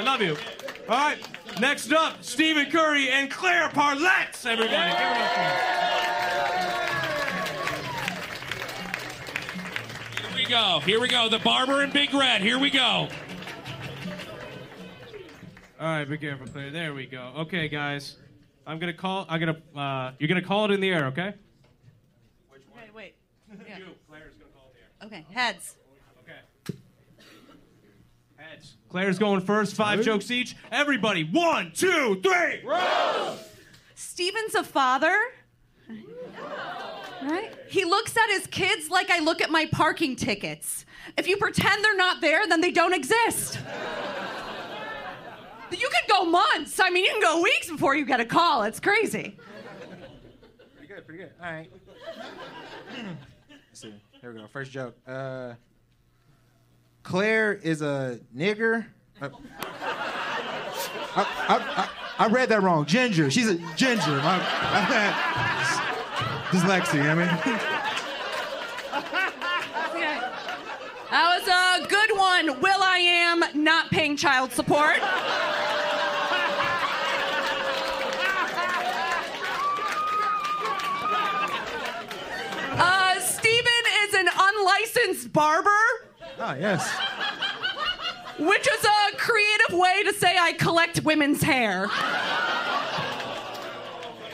I love you. All right. Next up, Steven Curry and Claire Parletts. Everybody, give it up for. Here we go. Here we go. The barber and Big Red. Here we go. All right, be careful, Claire. There we go. Okay, guys. I'm gonna call. I'm gonna. Uh, you're gonna call it in the air, okay? Which Okay, wait. You, Claire's gonna call it in the air. Okay, heads. The Heads. Claire's going first. Five jokes each. Everybody, one, two, three. Rose! Steven's a father. Right? He looks at his kids like I look at my parking tickets. If you pretend they're not there, then they don't exist. You could go months. I mean, you can go weeks before you get a call. It's crazy. Pretty good, pretty good. All right. Let's see. Here we go. First joke. Uh, Claire is a nigger. I, I, I, I read that wrong. Ginger. She's a ginger. My, had dyslexia. I mean, That was a good one. Will I am not paying child support. Uh, Steven is an unlicensed barber, oh yes. Which is a creative way to say I collect women's hair.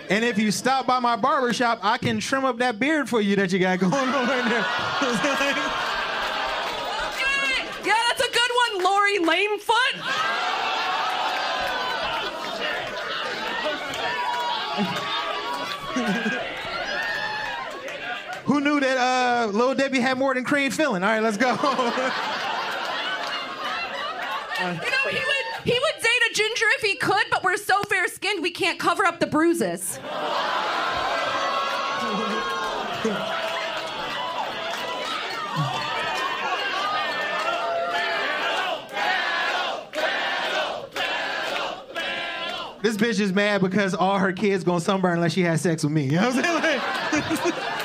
And if you stop by my barber shop, I can trim up that beard for you that you got going on right there. Yeah, that's a good one, Lori Lamefoot. Who knew that uh, Lil Debbie had more than cream filling? All right, let's go. You know, he would he would date a ginger if he could, but we're so fair skinned we can't cover up the bruises. this bitch is mad because all her kids gonna sunburn unless she has sex with me. You know what I'm saying? Like,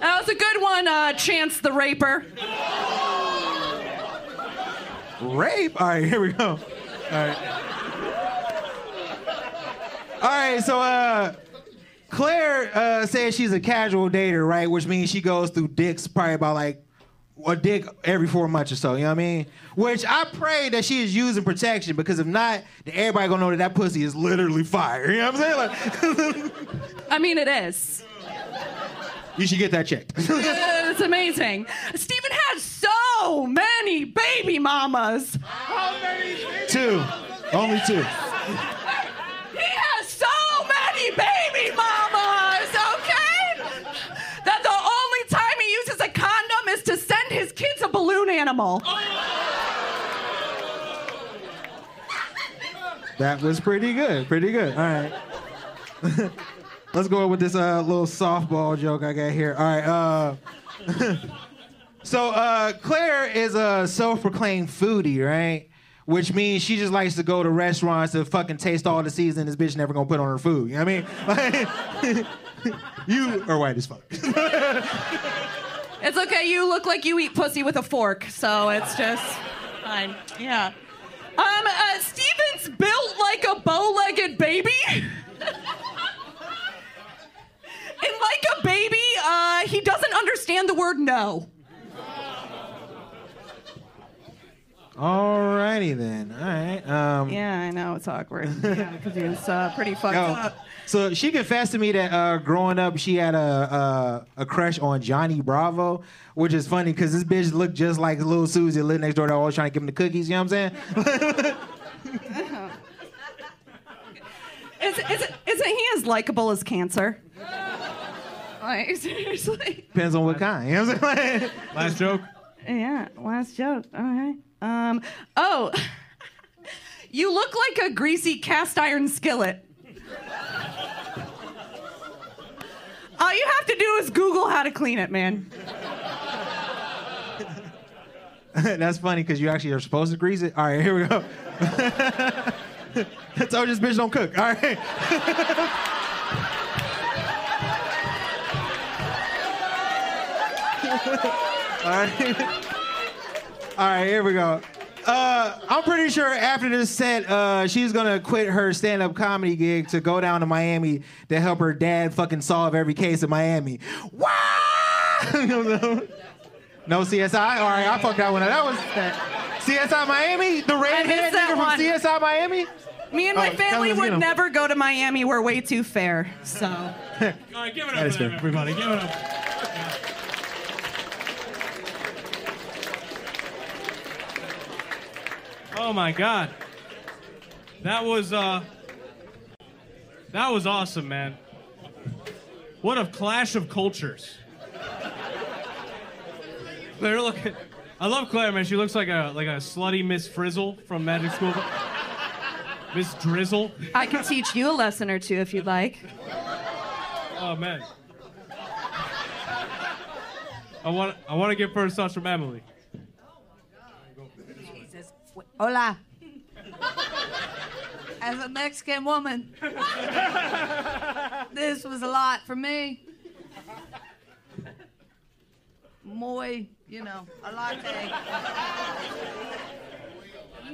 That was a good one, uh, Chance the Raper. Rape? All right, here we go. All right. All right, so uh, Claire uh, says she's a casual dater, right? Which means she goes through dicks probably about like a dick every four months or so. You know what I mean? Which I pray that she is using protection because if not, then everybody gonna know that that pussy is literally fire. You know what I'm saying? Like, I mean, it is. you should get that checked. It's amazing. Steven has so many baby mamas. two, only two. He has so many baby mamas, okay? That the only time he uses a condom is to send his kids a balloon animal. That was pretty good. Pretty good. All right. Let's go with this uh, little softball joke I got here. All right. Uh, so uh, Claire is a self-proclaimed foodie, right? Which means she just likes to go to restaurants to fucking taste all the seasoning this bitch never gonna put on her food. You know what I mean? You are white as fuck. It's okay, you look like you eat pussy with a fork, so it's just fine. Yeah. Um, uh, Steven's built like a bow-legged baby. and like a baby, uh, he doesn't understand the word no. Alrighty then. All right. Um, Yeah, I know it's awkward. Yeah, because he's uh, pretty fucked Yo, up. so she confessed to me that uh, growing up, she had a, a a crush on Johnny Bravo, which is funny because this bitch looked just like little Susie lived next door. That always trying to give him the cookies. You know what I'm saying? Is, is, isn't he as likable as cancer? Like, seriously? Depends on what kind. You know what I'm saying? Last joke. Yeah, last joke. Okay. Um, oh, you look like a greasy cast iron skillet. All you have to do is Google how to clean it, man. That's funny because you actually are supposed to grease it. All right, here we go. I told you this bitch don't cook. All right. All right. All right, here we go. uh, I'm pretty sure after this set, uh, she's gonna quit her stand-up comedy gig to go down to Miami to help her dad fucking solve every case in Miami. Wow! no CSI. All right, I fucked that one. up. That was that. CSI Miami. The redhead that nigga one. from CSI Miami. Me and my Oh, family would never go to Miami. We're way too fair. So. All right, give it That up is for them, everybody. Give it up. Oh my God, that was uh, that was awesome, man. What a clash of cultures. Claire, look, I love Claire, man. She looks like a like a slutty Miss Frizzle from Magic School. Miss Drizzle. I can teach you a lesson or two if you'd like. Oh man. I want I want to get first thoughts from Emily. Hola. As a Mexican woman, this was a lot for me. Muy, you know, a latte.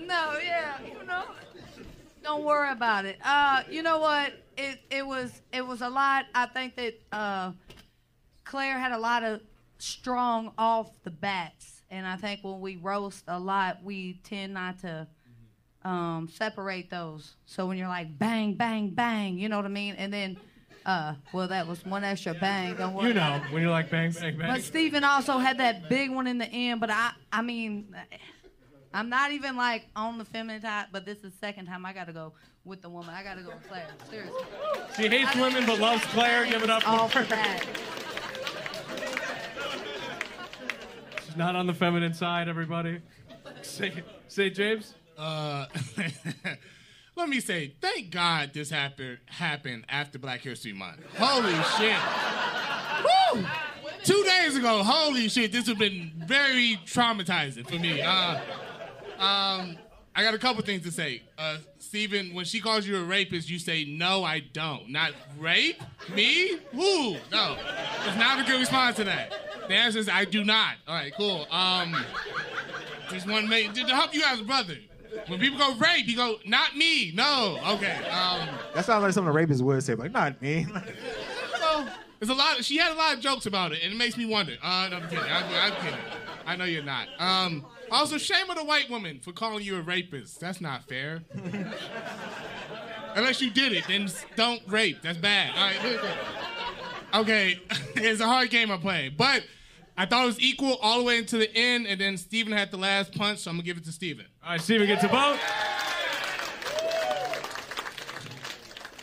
No, yeah, you know. Don't worry about it. Uh, you know what? It it was it was a lot. I think that uh, Claire had a lot of strong off the bats, and I think when we roast a lot, we tend not to um, separate those. So when you're like bang, bang, bang, you know what I mean, and then, uh, well, that was one extra bang. Don't worry. You know it. when you're like bang bang bang. But Steven also had that big one in the end. But I, I mean, I'm not even like on the feminine type. But this is the second time I got to go with the woman. I got to go with Claire. Seriously. She hates women but loves Claire. Give it up Off for the her. bat. She's not on the feminine side. Everybody, say say James. Uh, let me say, thank God this happened happened after Black History Month. Holy shit! Woo! Two days ago, holy shit, this would have been very traumatizing for me. Uh, um, I got a couple things to say. Uh, Steven, when she calls you a rapist, you say, no, I don't. Not rape? Me? Who? No. It's not a good response to that. The answer is, I do not. All right, cool. Um, just want to make, to help you as a brother. When people go rape, you go, not me. No. Okay. Um, That sounds like something a rapist would say, but not me. so there's a lot. she had a lot of jokes about it, and it makes me wonder. Uh, no, I'm kidding. I'm, I'm kidding. I know you're not. Um, also, shame on the white woman for calling you a rapist. That's not fair. Unless you did it, then don't rape. That's bad. All right. Okay, it's a hard game I'm playing, but I thought it was equal all the way into the end, and then Steven had the last punch, so I'm gonna give it to Steven. All right, Steven gets a vote.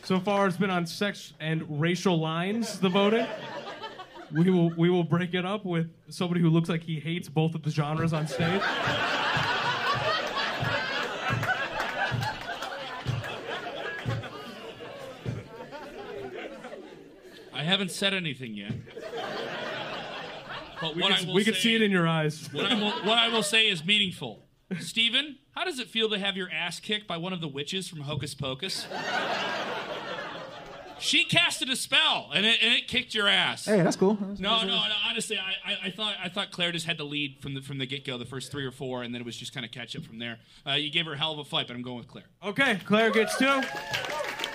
So far, it's been on sex and racial lines. The voting. We will we will break it up with somebody who looks like he hates both of the genres on stage. I haven't said anything yet. But We what I can, will we can say, see it in your eyes. what, I will, what I will say is meaningful. Steven, how does it feel to have your ass kicked by one of the witches from Hocus Pocus? She casted a spell and it, and it kicked your ass. hey, that's cool. No, no, no. Honestly, I, I, I thought I thought Claire just had the lead from the from the get go, the first three or four, and then it was just kind of catch up from there. Uh, you gave her a hell of a fight, but I'm going with Claire. Okay, Claire gets two.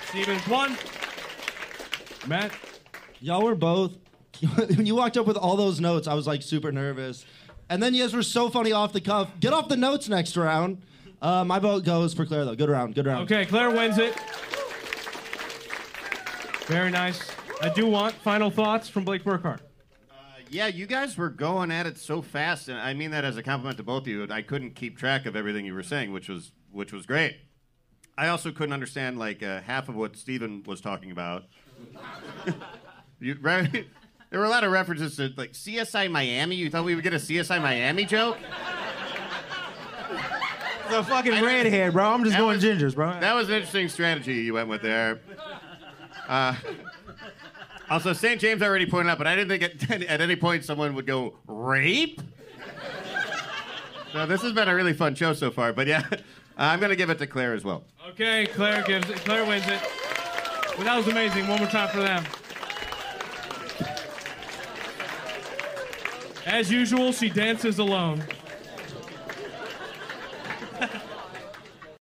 Steven's one. Matt. Y'all were both. when you walked up with all those notes, I was like super nervous. And then you guys were so funny off the cuff. Get off the notes next round. Uh, my vote goes for Claire though. Good round. Good round. Okay, Claire wins it. Very nice. I do want final thoughts from Blake Burkhart. Yeah, you guys were going at it so fast, and I mean that as a compliment to both of you. I couldn't keep track of everything you were saying, which was which was great. I also couldn't understand like uh, half of what Steven was talking about. you, re- there were a lot of references to like CSI Miami. You thought we would get a CSI Miami joke? The fucking redhead, bro. I'm just That going was- gingers, bro. That was an interesting strategy you went with there. Uh, also, St. James already pointed out, but I didn't think at, at any point someone would go rape. So this has been a really fun show so far. But yeah, I'm gonna give it to Claire as well. Okay, Claire gives it. Claire wins it. Well, that was amazing. One more time for them. As usual, she dances alone.